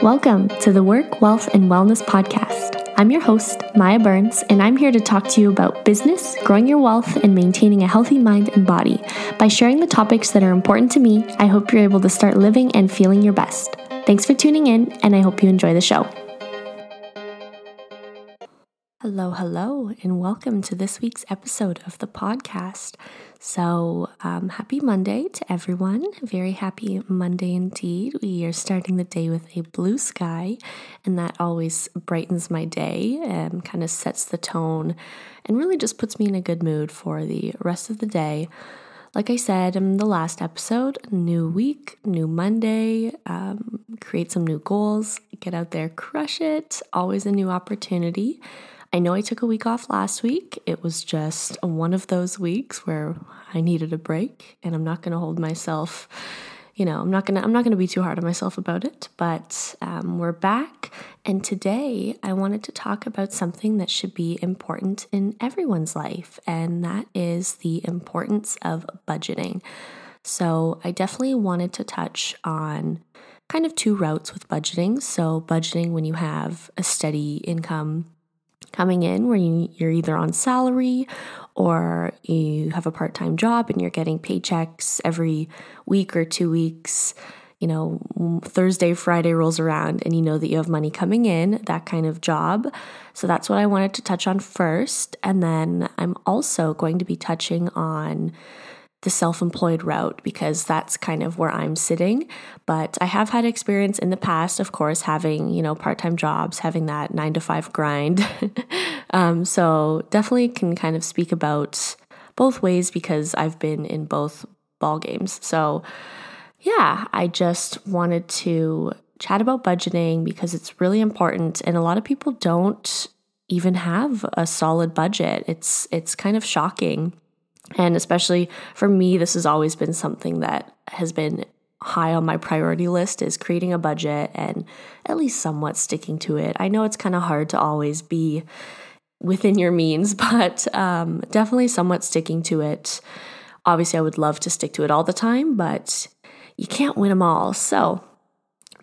Welcome to the Work, Wealth, and Wellness Podcast. I'm your host, Maya Burns, and I'm here to talk to you about business, growing your wealth, and maintaining a healthy mind and body. By sharing the topics that are important to me, I hope you're able to start living and feeling your best. Thanks for tuning in, and I hope you enjoy the show. Hello, hello, and welcome to this week's episode of the podcast. So, um, happy Monday to everyone. Very happy Monday indeed. We are starting the day with a blue sky, and that always brightens my day and kind of sets the tone and really just puts me in a good mood for the rest of the day. Like I said in the last episode, new week, new Monday, um, create some new goals, get out there, crush it. Always a new opportunity. I know I took a week off last week. It was just one of those weeks where I needed a break, and I'm not going to hold myself. You know, I'm not gonna. I'm not gonna be too hard on myself about it. But um, we're back, and today I wanted to talk about something that should be important in everyone's life, and that is the importance of budgeting. So I definitely wanted to touch on kind of two routes with budgeting. So budgeting when you have a steady income coming in where you, you're either on salary or you have a part time job and you're getting paychecks every week or two weeks. You know, Thursday, Friday rolls around and you know that you have money coming in, that kind of job. So that's what I wanted to touch on first. And then I'm also going to be touching on the self employed route because that's kind of where I'm sitting. But I have had experience in the past, of course, having, you know, part time jobs, having that nine to five grind. um, so definitely can kind of speak about both ways because I've been in both ball games. So yeah, I just wanted to chat about budgeting because it's really important and a lot of people don't even have a solid budget. It's it's kind of shocking and especially for me, this has always been something that has been high on my priority list is creating a budget and at least somewhat sticking to it. I know it's kind of hard to always be within your means, but um, definitely somewhat sticking to it. Obviously, I would love to stick to it all the time, but you can't win them all. So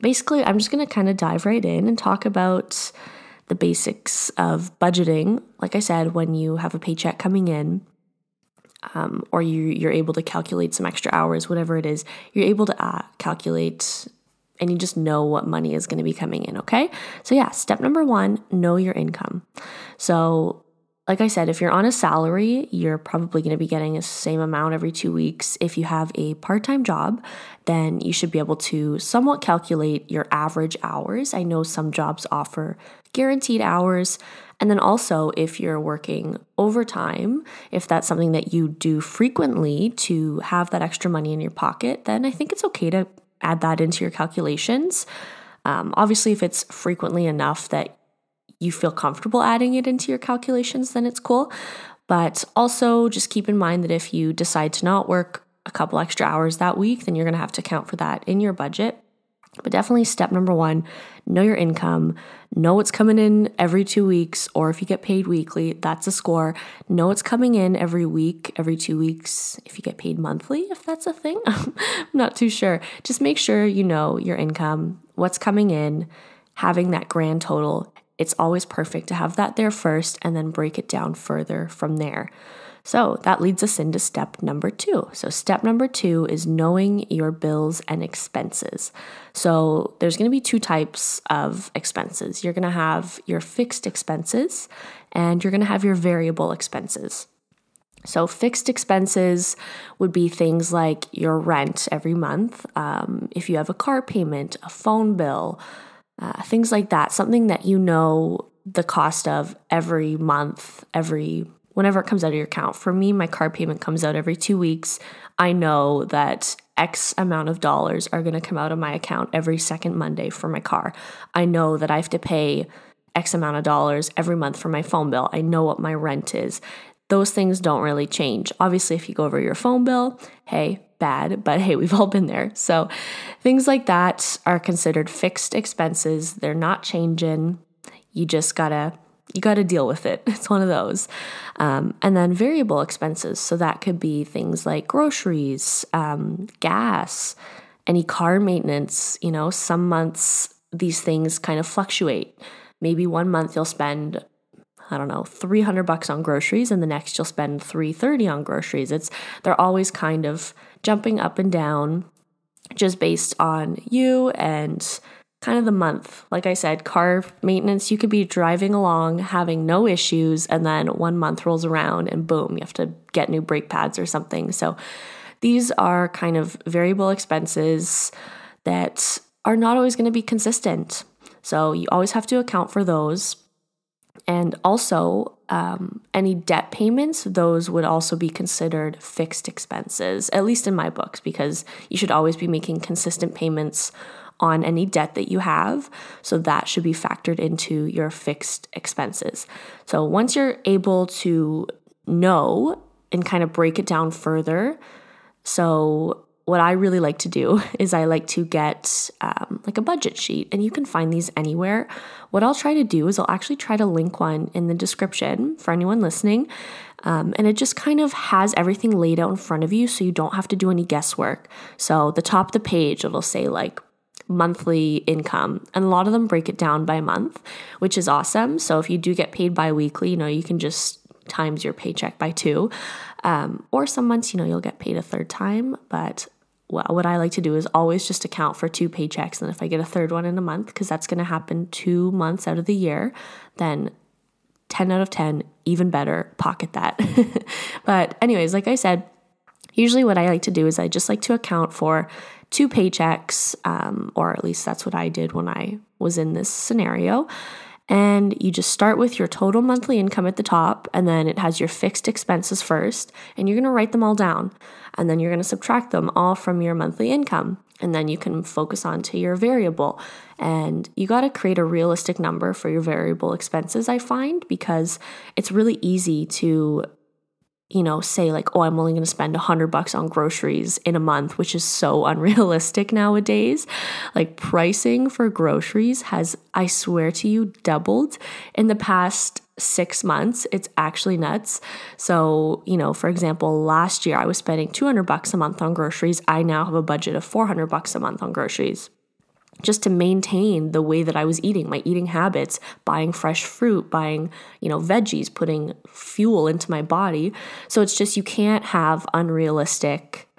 basically, I'm just going to kind of dive right in and talk about the basics of budgeting. Like I said, when you have a paycheck coming in, um, or you, you're able to calculate some extra hours, whatever it is, you're able to uh, calculate and you just know what money is going to be coming in, okay? So, yeah, step number one know your income. So, like I said, if you're on a salary, you're probably going to be getting the same amount every two weeks. If you have a part time job, then you should be able to somewhat calculate your average hours. I know some jobs offer guaranteed hours. And then also, if you're working overtime, if that's something that you do frequently to have that extra money in your pocket, then I think it's okay to add that into your calculations. Um, obviously, if it's frequently enough that you feel comfortable adding it into your calculations, then it's cool. But also, just keep in mind that if you decide to not work a couple extra hours that week, then you're going to have to account for that in your budget. But definitely, step number one know your income, know what's coming in every two weeks, or if you get paid weekly, that's a score. Know what's coming in every week, every two weeks, if you get paid monthly, if that's a thing. I'm not too sure. Just make sure you know your income, what's coming in, having that grand total. It's always perfect to have that there first and then break it down further from there. So that leads us into step number two. So, step number two is knowing your bills and expenses. So, there's going to be two types of expenses. You're going to have your fixed expenses and you're going to have your variable expenses. So, fixed expenses would be things like your rent every month, um, if you have a car payment, a phone bill, uh, things like that, something that you know the cost of every month, every whenever it comes out of your account. For me, my car payment comes out every two weeks. I know that X amount of dollars are going to come out of my account every second Monday for my car. I know that I have to pay X amount of dollars every month for my phone bill. I know what my rent is. Those things don't really change. Obviously, if you go over your phone bill, hey, bad, but hey, we've all been there. So things like that are considered fixed expenses. They're not changing. You just gotta you got to deal with it. It's one of those. Um, and then variable expenses. So that could be things like groceries, um, gas, any car maintenance, you know, some months these things kind of fluctuate. Maybe one month you'll spend I don't know, 300 bucks on groceries and the next you'll spend 330 on groceries. It's they're always kind of jumping up and down just based on you and kind of the month. Like I said, car maintenance, you could be driving along having no issues and then one month rolls around and boom, you have to get new brake pads or something. So these are kind of variable expenses that are not always going to be consistent. So you always have to account for those. And also, um, any debt payments, those would also be considered fixed expenses, at least in my books, because you should always be making consistent payments on any debt that you have. So that should be factored into your fixed expenses. So once you're able to know and kind of break it down further, so what I really like to do is I like to get um, like a budget sheet, and you can find these anywhere. What I'll try to do is I'll actually try to link one in the description for anyone listening. Um, and it just kind of has everything laid out in front of you so you don't have to do any guesswork. So, the top of the page, it'll say like monthly income, and a lot of them break it down by month, which is awesome. So, if you do get paid bi weekly, you know, you can just times your paycheck by two. Um, or some months, you know, you'll get paid a third time, but what I like to do is always just account for two paychecks. And if I get a third one in a month, because that's going to happen two months out of the year, then 10 out of 10, even better, pocket that. but, anyways, like I said, usually what I like to do is I just like to account for two paychecks, um, or at least that's what I did when I was in this scenario. And you just start with your total monthly income at the top, and then it has your fixed expenses first, and you're gonna write them all down. And then you're gonna subtract them all from your monthly income. And then you can focus on to your variable. And you gotta create a realistic number for your variable expenses, I find, because it's really easy to you know, say like, oh, I'm only going to spend a hundred bucks on groceries in a month, which is so unrealistic nowadays. Like pricing for groceries has, I swear to you, doubled in the past six months. It's actually nuts. So, you know, for example, last year I was spending 200 bucks a month on groceries. I now have a budget of 400 bucks a month on groceries just to maintain the way that I was eating, my eating habits, buying fresh fruit, buying, you know, veggies, putting fuel into my body. So it's just you can't have unrealistic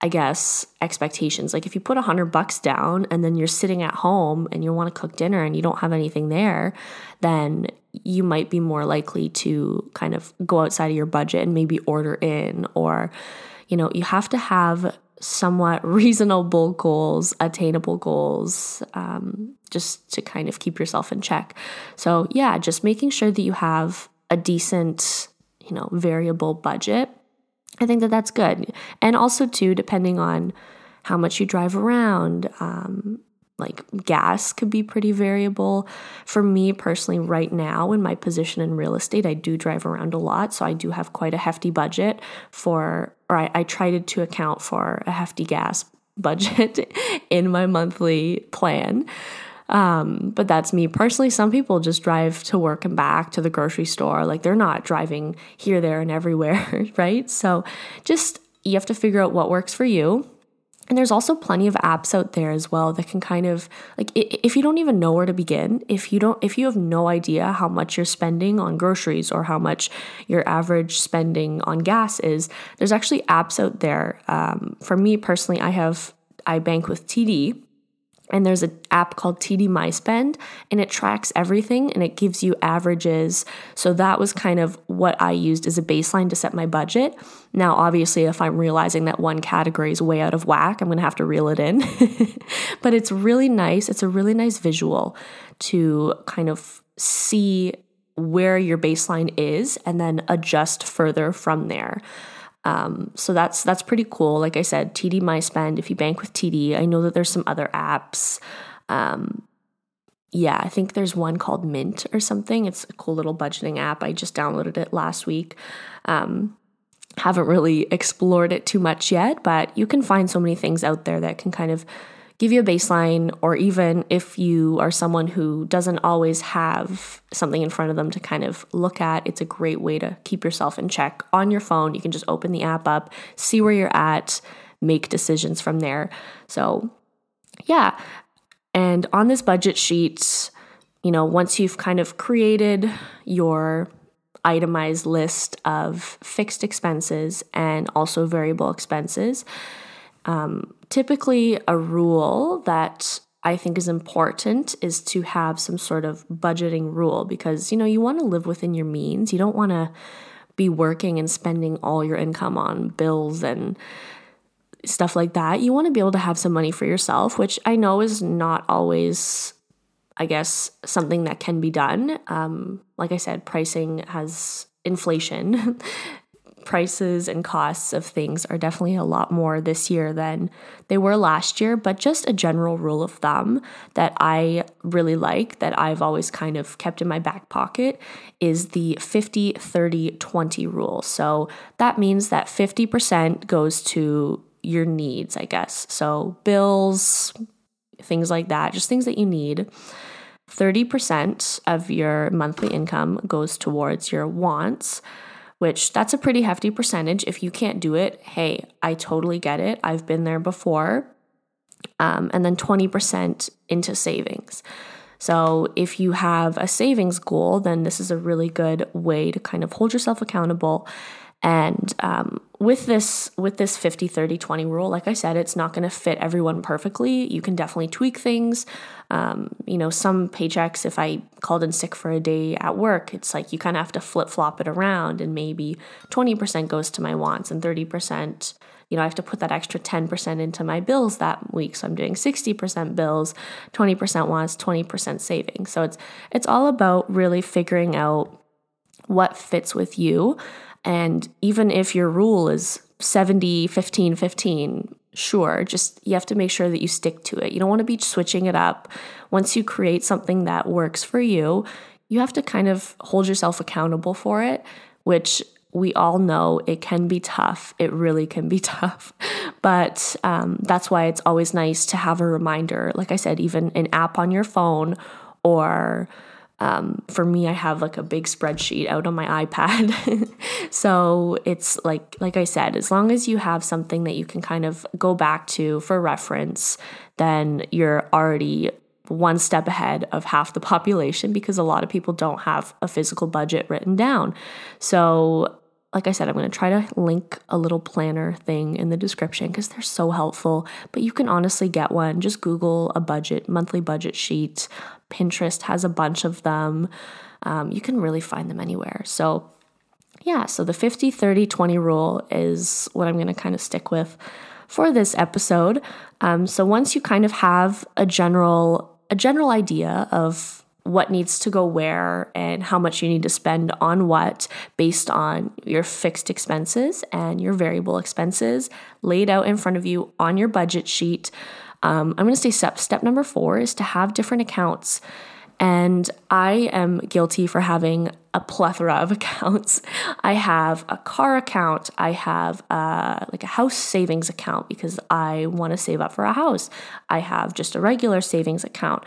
I guess expectations. Like if you put a hundred bucks down and then you're sitting at home and you want to cook dinner and you don't have anything there, then you might be more likely to kind of go outside of your budget and maybe order in or you know, you have to have somewhat reasonable goals, attainable goals, um, just to kind of keep yourself in check. So, yeah, just making sure that you have a decent, you know, variable budget. I think that that's good. And also, too, depending on how much you drive around, um, like gas could be pretty variable. For me personally, right now, in my position in real estate, I do drive around a lot. So I do have quite a hefty budget for, or I, I tried to account for a hefty gas budget in my monthly plan. Um, but that's me personally. Some people just drive to work and back to the grocery store. Like they're not driving here, there, and everywhere, right? So just you have to figure out what works for you and there's also plenty of apps out there as well that can kind of like if you don't even know where to begin, if you don't if you have no idea how much you're spending on groceries or how much your average spending on gas is, there's actually apps out there. Um, for me personally, I have I bank with TD, and there's an app called TD My Spend, and it tracks everything and it gives you averages. So that was kind of what I used as a baseline to set my budget. Now, obviously, if I'm realizing that one category is way out of whack, I'm to have to reel it in. but it's really nice. It's a really nice visual to kind of see where your baseline is and then adjust further from there. Um, so that's that's pretty cool. Like I said, TD My Spend. If you bank with TD, I know that there's some other apps. Um, yeah, I think there's one called Mint or something. It's a cool little budgeting app. I just downloaded it last week. Um, haven't really explored it too much yet, but you can find so many things out there that can kind of give you a baseline, or even if you are someone who doesn't always have something in front of them to kind of look at, it's a great way to keep yourself in check on your phone. You can just open the app up, see where you're at, make decisions from there. So, yeah. And on this budget sheet, you know, once you've kind of created your itemized list of fixed expenses and also variable expenses, um, typically a rule that I think is important is to have some sort of budgeting rule because you know you want to live within your means. You don't want to be working and spending all your income on bills and stuff like that. You want to be able to have some money for yourself, which I know is not always I guess something that can be done. Um, like I said, pricing has inflation prices and costs of things are definitely a lot more this year than they were last year, but just a general rule of thumb that I really like that I've always kind of kept in my back pocket is the 50 30 20 rule. So that means that 50% goes to your needs, I guess. So bills, things like that, just things that you need. 30% of your monthly income goes towards your wants which that's a pretty hefty percentage. If you can't do it, hey, I totally get it. I've been there before. Um, and then 20% into savings. So, if you have a savings goal, then this is a really good way to kind of hold yourself accountable and um, with this with this 50 30 20 rule like i said it's not going to fit everyone perfectly you can definitely tweak things um, you know some paychecks if i called in sick for a day at work it's like you kind of have to flip flop it around and maybe 20% goes to my wants and 30% you know i have to put that extra 10% into my bills that week. So i'm doing 60% bills 20% wants 20% savings. So it's it's all about really figuring out what fits with you. And even if your rule is 70, 15, 15, sure, just you have to make sure that you stick to it. You don't want to be switching it up. Once you create something that works for you, you have to kind of hold yourself accountable for it, which we all know it can be tough. It really can be tough. But um, that's why it's always nice to have a reminder. Like I said, even an app on your phone or um, for me, I have like a big spreadsheet out on my iPad. so it's like, like I said, as long as you have something that you can kind of go back to for reference, then you're already one step ahead of half the population because a lot of people don't have a physical budget written down. So like I said, I'm going to try to link a little planner thing in the description because they're so helpful. But you can honestly get one. Just Google a budget, monthly budget sheet. Pinterest has a bunch of them. Um, you can really find them anywhere. So, yeah, so the 50 30 20 rule is what I'm going to kind of stick with for this episode. Um, so once you kind of have a general a general idea of what needs to go where and how much you need to spend on what based on your fixed expenses and your variable expenses laid out in front of you on your budget sheet. Um, I'm going to say step step number four is to have different accounts. And I am guilty for having a plethora of accounts. I have a car account. I have a, uh, like a house savings account because I want to save up for a house. I have just a regular savings account.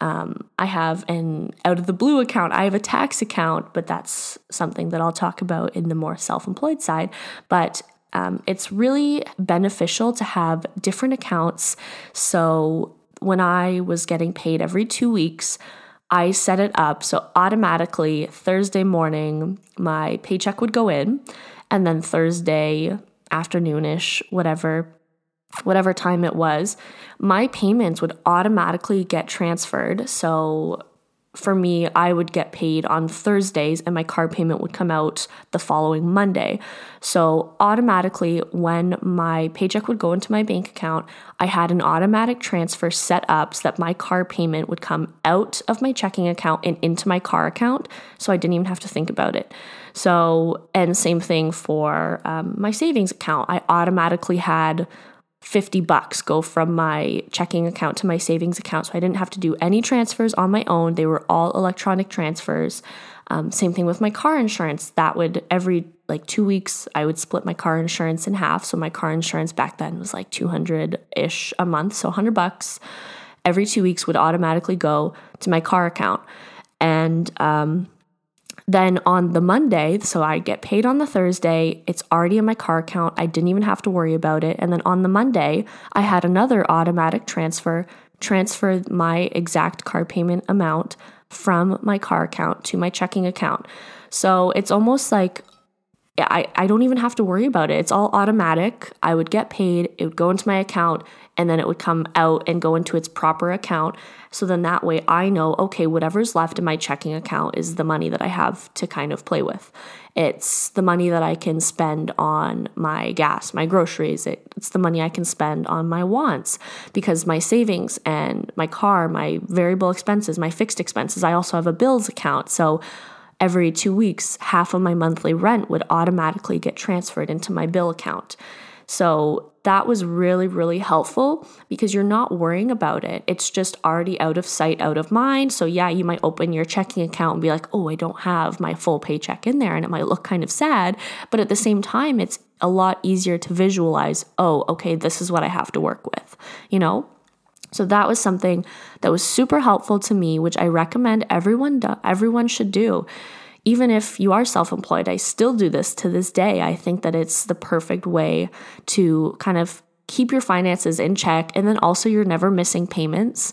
Um, I have an out of the blue account. I have a tax account, but that's something that I'll talk about in the more self employed side. But um, it's really beneficial to have different accounts. So when I was getting paid every two weeks, I set it up so automatically Thursday morning my paycheck would go in, and then Thursday afternoonish, whatever, whatever time it was, my payments would automatically get transferred. So for me, I would get paid on Thursdays and my car payment would come out the following Monday. So, automatically, when my paycheck would go into my bank account, I had an automatic transfer set up so that my car payment would come out of my checking account and into my car account. So, I didn't even have to think about it. So, and same thing for um, my savings account. I automatically had 50 bucks go from my checking account to my savings account. So I didn't have to do any transfers on my own. They were all electronic transfers. Um, same thing with my car insurance. That would every like two weeks, I would split my car insurance in half. So my car insurance back then was like 200 ish a month. So 100 bucks every two weeks would automatically go to my car account. And um, Then on the Monday, so I get paid on the Thursday, it's already in my car account. I didn't even have to worry about it. And then on the Monday, I had another automatic transfer, transfer my exact car payment amount from my car account to my checking account. So it's almost like I, I don't even have to worry about it. It's all automatic. I would get paid, it would go into my account, and then it would come out and go into its proper account. So then that way I know, okay, whatever's left in my checking account is the money that I have to kind of play with. It's the money that I can spend on my gas, my groceries. It's the money I can spend on my wants because my savings and my car, my variable expenses, my fixed expenses, I also have a bills account. So every two weeks, half of my monthly rent would automatically get transferred into my bill account. So that was really, really helpful because you're not worrying about it. It's just already out of sight, out of mind. So, yeah, you might open your checking account and be like, oh, I don't have my full paycheck in there. And it might look kind of sad. But at the same time, it's a lot easier to visualize, oh, okay, this is what I have to work with, you know? So that was something that was super helpful to me, which I recommend everyone do, everyone should do even if you are self employed, I still do this to this day. I think that it's the perfect way to kind of keep your finances in check. And then also, you're never missing payments.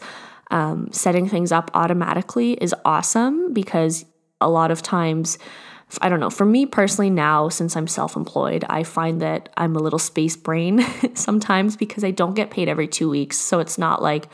Um, setting things up automatically is awesome because a lot of times, I don't know, for me personally now, since I'm self employed, I find that I'm a little space brain sometimes because I don't get paid every two weeks. So it's not like,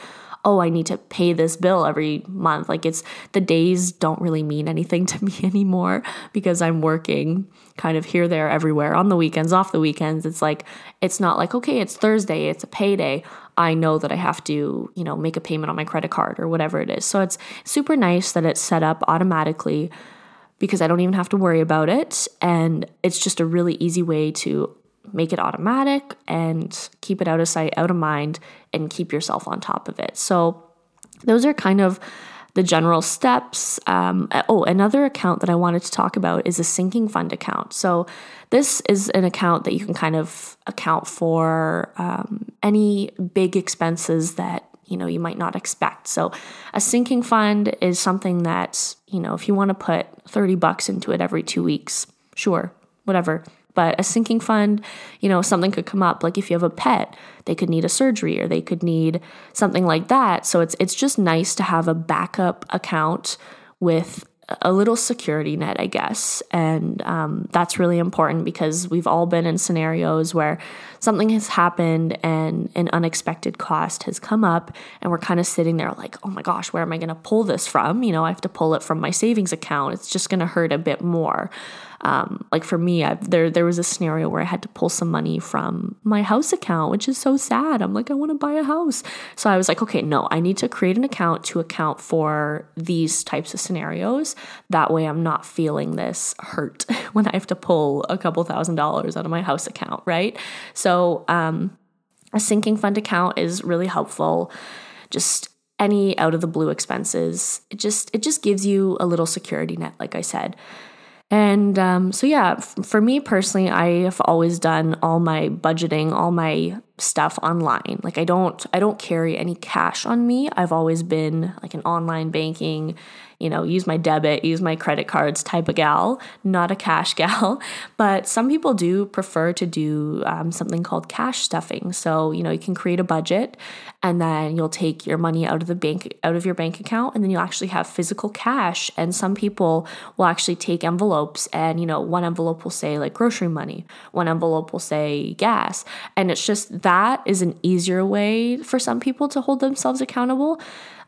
oh, I need to pay this bill every month. Like it's the days don't really mean anything to me anymore because I'm working kind of here, there, everywhere on the weekends, off the weekends. It's like, it's not like, okay, it's Thursday, it's a payday. I know that I have to, you know, make a payment on my credit card or whatever it is. So it's super nice that it's set up automatically because I don't even have to worry about it. And it's just a really easy way to make it automatic and keep it out of sight, out of mind, and keep yourself on top of it. So, those are kind of the general steps. Um, oh, another account that I wanted to talk about is a sinking fund account. So, this is an account that you can kind of account for um, any big expenses that you know you might not expect. So, a sinking fund is something that you know if you want to put thirty bucks into it every two weeks, sure, whatever but a sinking fund, you know, something could come up. Like if you have a pet, they could need a surgery or they could need something like that. So it's it's just nice to have a backup account with a little security net, I guess. And um, that's really important because we've all been in scenarios where something has happened and an unexpected cost has come up, and we're kind of sitting there like, oh my gosh, where am I going to pull this from? You know, I have to pull it from my savings account. It's just going to hurt a bit more. Um, like for me, I've, there there was a scenario where I had to pull some money from my house account, which is so sad. I'm like, I want to buy a house, so I was like, okay, no, I need to create an account to account for these types of scenarios. That way, I'm not feeling this hurt when I have to pull a couple thousand dollars out of my house account, right? So, um, a sinking fund account is really helpful. Just any out of the blue expenses it just it just gives you a little security net like i said and um, so, yeah, for me personally, I have always done all my budgeting, all my stuff online. Like I don't, I don't carry any cash on me. I've always been like an online banking you know, use my debit, use my credit cards type of gal, not a cash gal. But some people do prefer to do um, something called cash stuffing. So, you know, you can create a budget and then you'll take your money out of the bank, out of your bank account, and then you'll actually have physical cash. And some people will actually take envelopes and, you know, one envelope will say like grocery money, one envelope will say gas. And it's just that is an easier way for some people to hold themselves accountable.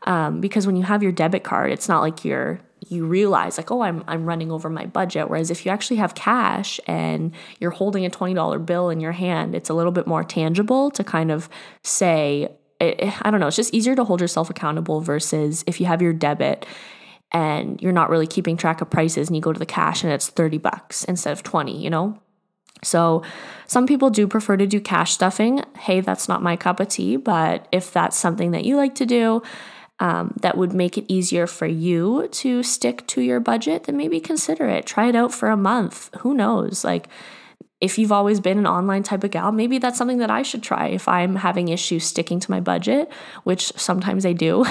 Um, because when you have your debit card, it's not like you're you realize like oh I'm I'm running over my budget whereas if you actually have cash and you're holding a $20 bill in your hand it's a little bit more tangible to kind of say I don't know it's just easier to hold yourself accountable versus if you have your debit and you're not really keeping track of prices and you go to the cash and it's 30 bucks instead of 20 you know so, some people do prefer to do cash stuffing. Hey, that's not my cup of tea, but if that's something that you like to do, um, that would make it easier for you to stick to your budget, then maybe consider it. Try it out for a month. Who knows? Like, if you've always been an online type of gal, maybe that's something that I should try. If I'm having issues sticking to my budget, which sometimes I do,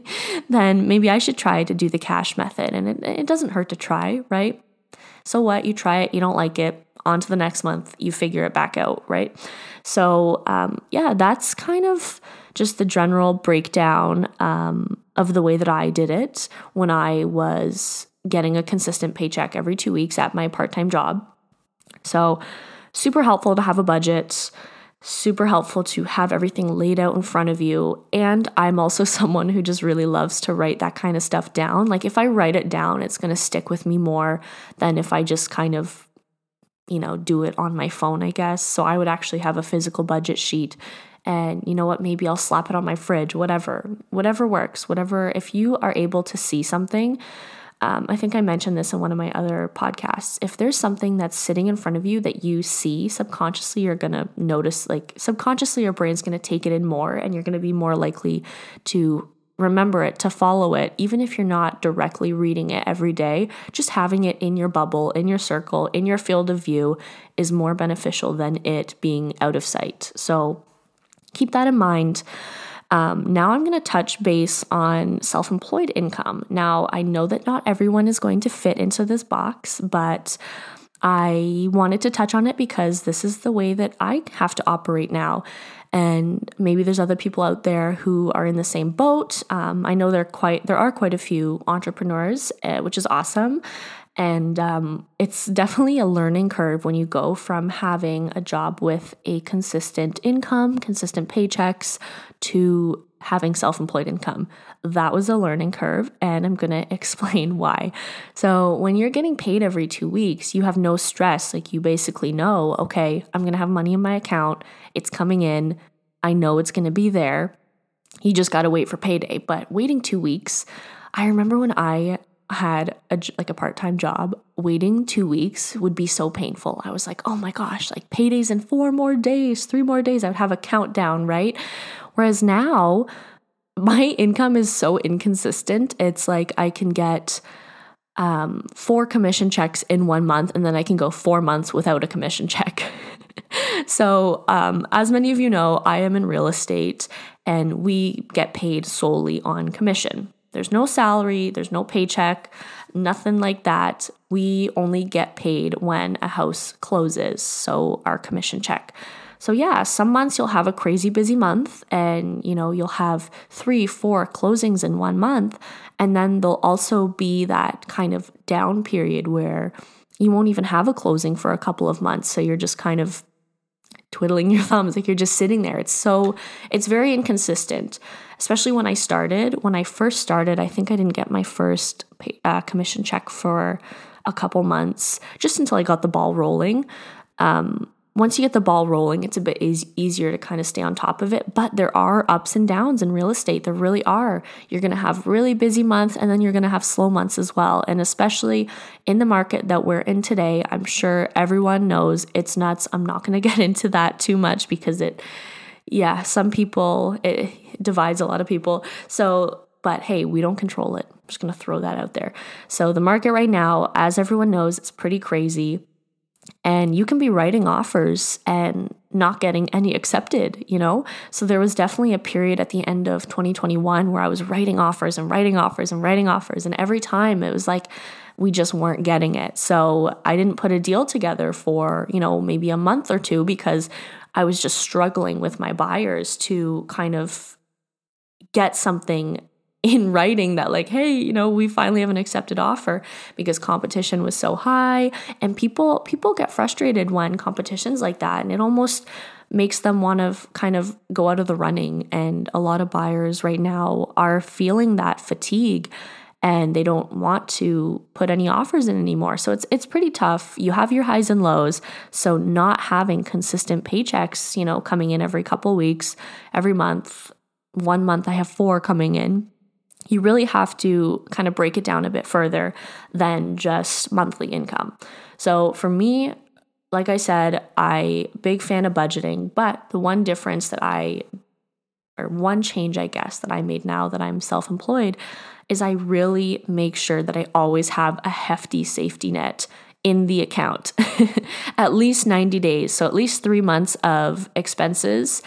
then maybe I should try to do the cash method. And it, it doesn't hurt to try, right? So what? You try it, you don't like it, on to the next month, you figure it back out, right? So, um, yeah, that's kind of just the general breakdown um, of the way that I did it when I was getting a consistent paycheck every two weeks at my part time job. So, super helpful to have a budget, super helpful to have everything laid out in front of you. And I'm also someone who just really loves to write that kind of stuff down. Like, if I write it down, it's going to stick with me more than if I just kind of, you know, do it on my phone, I guess. So, I would actually have a physical budget sheet. And you know what? Maybe I'll slap it on my fridge, whatever, whatever works, whatever. If you are able to see something, um, I think I mentioned this in one of my other podcasts. If there's something that's sitting in front of you that you see subconsciously, you're going to notice, like subconsciously, your brain's going to take it in more and you're going to be more likely to remember it, to follow it, even if you're not directly reading it every day. Just having it in your bubble, in your circle, in your field of view is more beneficial than it being out of sight. So keep that in mind. Um, now I'm going to touch base on self employed income. Now, I know that not everyone is going to fit into this box, but I wanted to touch on it because this is the way that I have to operate now. And maybe there's other people out there who are in the same boat. Um, I know there quite there are quite a few entrepreneurs, uh, which is awesome. And um, it's definitely a learning curve when you go from having a job with a consistent income, consistent paychecks, to having self employed income. That was a learning curve, and I'm gonna explain why. So, when you're getting paid every two weeks, you have no stress. Like, you basically know, okay, I'm gonna have money in my account, it's coming in, I know it's gonna be there. You just gotta wait for payday. But waiting two weeks, I remember when I had a, like a part-time job waiting 2 weeks would be so painful. I was like, "Oh my gosh, like paydays in 4 more days, 3 more days." I would have a countdown, right? Whereas now my income is so inconsistent. It's like I can get um, four commission checks in one month, and then I can go four months without a commission check. so, um, as many of you know, I am in real estate and we get paid solely on commission. There's no salary, there's no paycheck, nothing like that. We only get paid when a house closes, so our commission check. So, yeah, some months you'll have a crazy busy month and, you know, you'll have three, four closings in one month. And then there'll also be that kind of down period where you won't even have a closing for a couple of months. So, you're just kind of twiddling your thumbs like you're just sitting there. It's so it's very inconsistent especially when i started. When i first started i think i didn't get my first pay, uh, commission check for a couple months just until i got the ball rolling. Um, once you get the ball rolling, it's a bit e- easier to kind of stay on top of it. But there are ups and downs in real estate. There really are. You're going to have really busy months and then you're going to have slow months as well. And especially in the market that we're in today, I'm sure everyone knows it's nuts. I'm not going to get into that too much because it, yeah, some people, it divides a lot of people. So, but hey, we don't control it. I'm just going to throw that out there. So, the market right now, as everyone knows, it's pretty crazy and you can be writing offers and not getting any accepted, you know? So there was definitely a period at the end of 2021 where I was writing offers and writing offers and writing offers. And every time it was like we just weren't getting it. So I didn't put a deal together for, you know, maybe a month or two because I was just struggling with my buyers to kind of get something in writing that like hey you know we finally have an accepted offer because competition was so high and people people get frustrated when competitions like that and it almost makes them want to kind of go out of the running and a lot of buyers right now are feeling that fatigue and they don't want to put any offers in anymore. So it's it's pretty tough. You have your highs and lows. So not having consistent paychecks, you know, coming in every couple weeks, every month. One month I have four coming in you really have to kind of break it down a bit further than just monthly income. So for me, like I said, I big fan of budgeting, but the one difference that I or one change I guess that I made now that I'm self-employed is I really make sure that I always have a hefty safety net in the account at least 90 days. So at least three months of expenses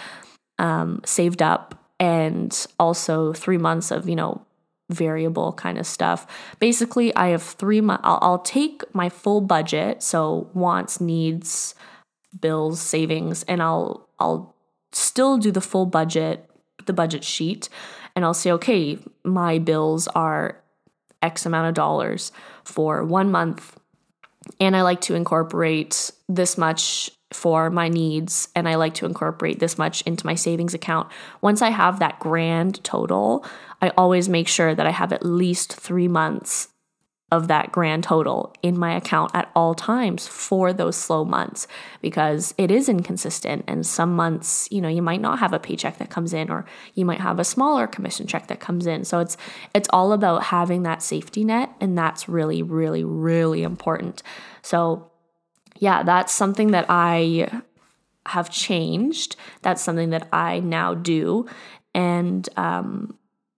um, saved up and also three months of, you know, variable kind of stuff. Basically, I have three months. I'll, I'll take my full budget, so wants, needs, bills, savings, and I'll I'll still do the full budget, the budget sheet, and I'll say, okay, my bills are X amount of dollars for one month. And I like to incorporate this much for my needs and I like to incorporate this much into my savings account. Once I have that grand total, I always make sure that I have at least three months of that grand total in my account at all times for those slow months because it is inconsistent. And some months you know you might not have a paycheck that comes in or you might have a smaller commission check that comes in. So it's it's all about having that safety net and that's really really really important. So yeah that's something that I have changed. That's something that I now do. And um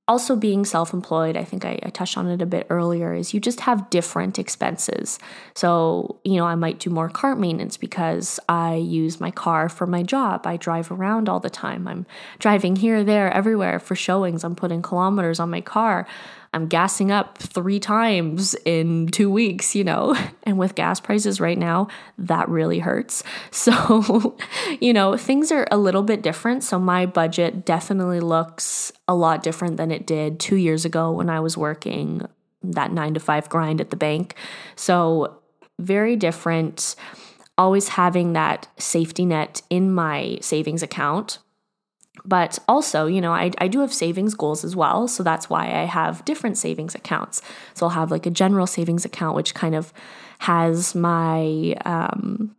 also being self-employed i think I, I, touched on it a bit earlier is you just have different expenses. So you know i might do more car maintenance because i use my car for my job. I drive around all the time. I'm driving here there everywhere for showings. I'm putting kilometers on my car I'm gassing up three times in two weeks, you know? And with gas prices right now, that really hurts. So, you know, things are a little bit different. So, my budget definitely looks a lot different than it did two years ago when I was working that nine to five grind at the bank. So, very different. Always having that safety net in my savings account but also, you know, I, I do have savings goals as well. So that's why I have different savings accounts. So I'll have like a general savings account, which kind of has my, um,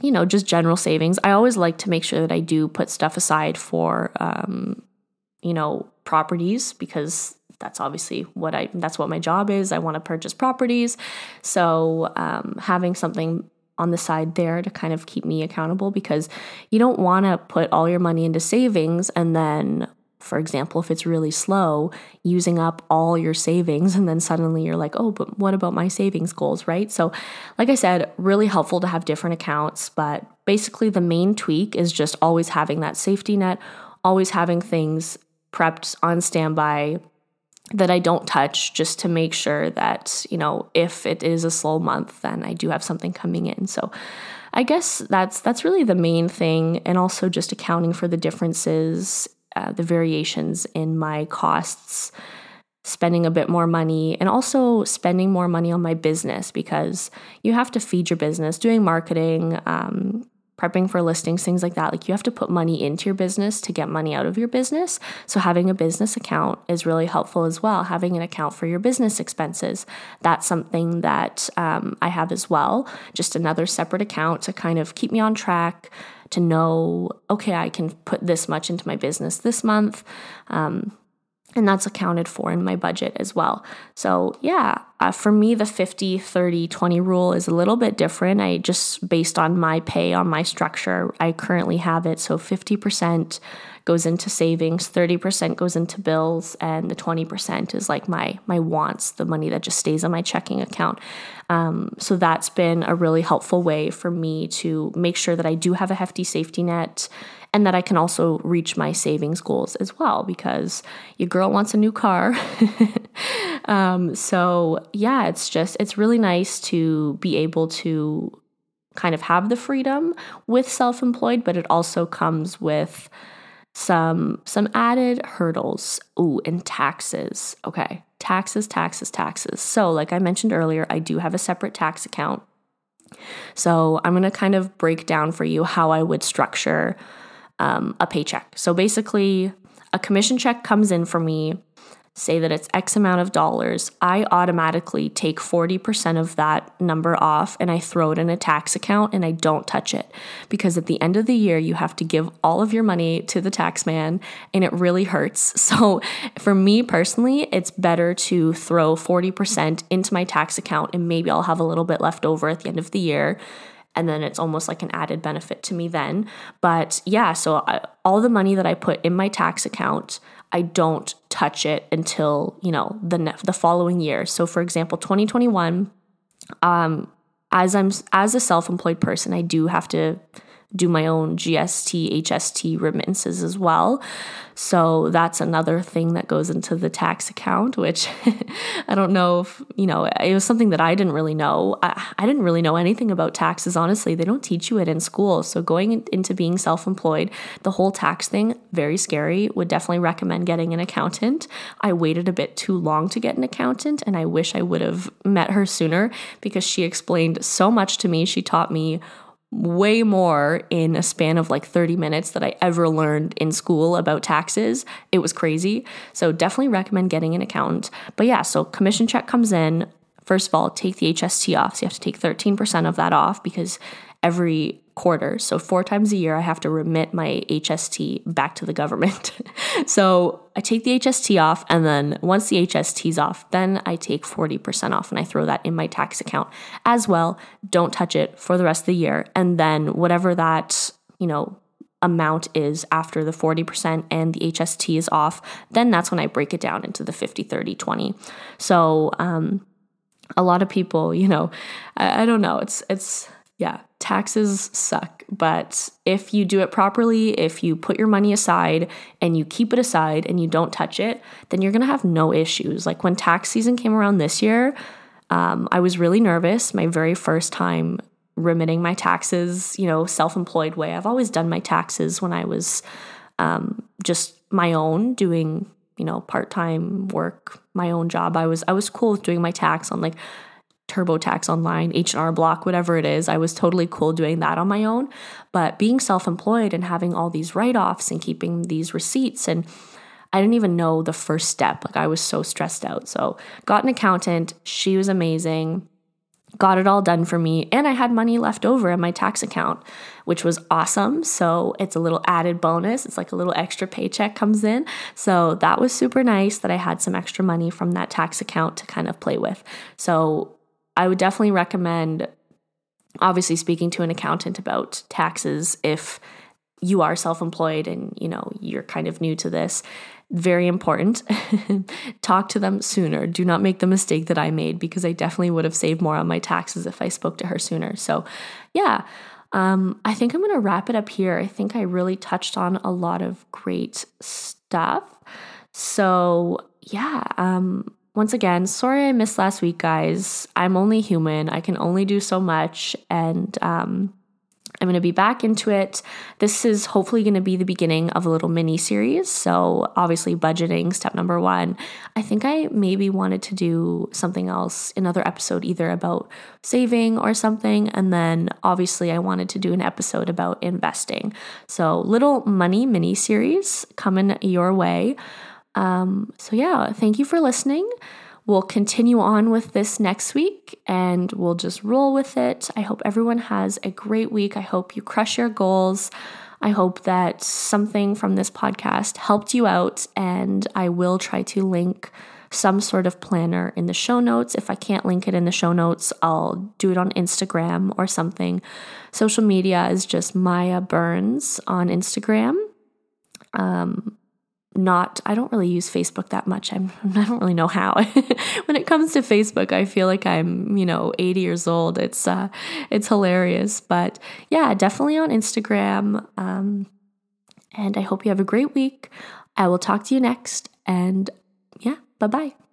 you know, just general savings. I always like to make sure that I do put stuff aside for, um, you know, properties because that's obviously what I that's what my job is. I want to purchase properties. So um, having something on the side there to kind of keep me accountable because you don't want to put all your money into savings and then for example, if it's really slow, using up all your savings, and then suddenly you're like, oh, but what about my savings goals, right? So, like I said, really helpful to have different accounts, but basically the main tweak is just always having that safety net, always having things prepped on standby that I don't touch just to make sure that, you know, if it is a slow month, then I do have something coming in. So I guess that's that's really the main thing and also just accounting for the differences, uh, the variations in my costs, spending a bit more money and also spending more money on my business because you have to feed your business, doing marketing, um, prepping for listings, things like that. Like you have to put money into your business to get money out of your business. So having a business account is really helpful as well. Having an account for your business expenses, that's something that um, I have as well. Just another separate account to kind of keep me on track. To know, okay, I can put this much into my business this month. Um, and that's accounted for in my budget as well. So, yeah, uh, for me, the 50, 30, 20 rule is a little bit different. I just, based on my pay, on my structure, I currently have it. So, 50% goes into savings, 30% goes into bills, and the 20% is like my, my wants, the money that just stays in my checking account. Um, so, that's been a really helpful way for me to make sure that I do have a hefty safety net and that I can also reach my savings goals as well because your girl wants a new car. um, so, yeah, it's just, it's really nice to be able to kind of have the freedom with self employed, but it also comes with some some added hurdles. Ooh and taxes. Okay taxes taxes taxes. So like i mentioned earlier i do have a separate tax account. So i'm going to kind of break down for you how i would structure um, a paycheck. So basically, a commission check comes in for me, say that it's X amount of dollars. I automatically take 40% of that number off and I throw it in a tax account and I don't touch it. Because at the end of the year, you have to give all of your money to the tax man and it really hurts. So for me personally, it's better to throw 40% into my tax account and maybe I'll have a little bit left over at the end of the year and then it's almost like an added benefit to me then. But yeah, so I, all the money that I put in my tax account, I don't touch it until, you know, the ne- the following year. So for example, 2021 um as I'm as a self-employed person, I do have to do my own GST, HST remittances as well. So that's another thing that goes into the tax account, which I don't know if, you know, it was something that I didn't really know. I, I, didn't really know anything about taxes, honestly. They don't teach you it in school. So going into being self employed, the whole tax thing, very scary. Would definitely recommend getting an accountant. I waited a bit too long to get an accountant, and I wish I would have met her sooner because she explained so much to me. She taught me way more in a span of like 30 minutes that I ever learned in school about taxes. It was crazy. So definitely recommend getting an accountant. But yeah, so commission check comes in. First of all, take the HST off. So you have to take 13% of that off because every quarter. So, four times a year, I have to remit my HST back to the government. so, I take the HST off, and then once the HST is off, then I take 40% off and I throw that in my tax account as well. Don't touch it for the rest of the year. And then, whatever that, you know, amount is after the 40% and the HST is off, then that's when I break it down into the 50, 30, 20. So, um, a lot of people, you know, I, I don't know, it's, it's, yeah, taxes suck. But if you do it properly, if you put your money aside and you keep it aside and you don't touch it, then you're to have no issues. Like when tax season came around this year, um, I was really nervous. My very first time remitting my taxes, you know, self employed way. I've always done my taxes when I was um, just my own, doing you know part time work, my own job. I was I was cool with doing my tax on like TurboTax online, H&R Block, whatever it is. I was totally cool doing that on my own, but being self-employed and having all these write-offs and keeping these receipts and I didn't even know the first step. Like I was so stressed out. So, got an accountant, she was amazing. Got it all done for me, and I had money left over in my tax account, which was awesome. So, it's a little added bonus. It's like a little extra paycheck comes in. So, that was super nice that I had some extra money from that tax account to kind of play with. So, I would definitely recommend obviously speaking to an accountant about taxes if you are self-employed and you know you're kind of new to this. Very important. Talk to them sooner. Do not make the mistake that i made because i definitely would have saved more on my taxes if i spoke to her sooner. So yeah um, i think i'm going to wrap it up here. I think i really touched on a lot of great stuff. So yeah um, once again, sorry I missed last week, guys. I'm only human. I can only do so much. And um, I'm going to be back into it. This is hopefully going to be the beginning of a little mini series. So, obviously, budgeting, step number one. I think I maybe wanted to do something else, another episode, either about saving or something. And then, obviously, I wanted to do an episode about investing. So, little money mini series coming your way. Um, so, yeah, thank you for listening. We'll continue on with this next week and we'll just roll with it. I hope everyone has a great week. I hope you crush your goals. I hope that something from this podcast helped you out, and I will try to link some sort of planner in the show notes. If I can't link it in the show notes, I'll do it on Instagram or something. Social media is just Maya Burns on Instagram. Um, not I don't really use Facebook that much. I'm I don't really know how. when it comes to Facebook, I feel like I'm, you know, 80 years old. It's uh it's hilarious. But yeah, definitely on Instagram. Um and I hope you have a great week. I will talk to you next and yeah, bye-bye.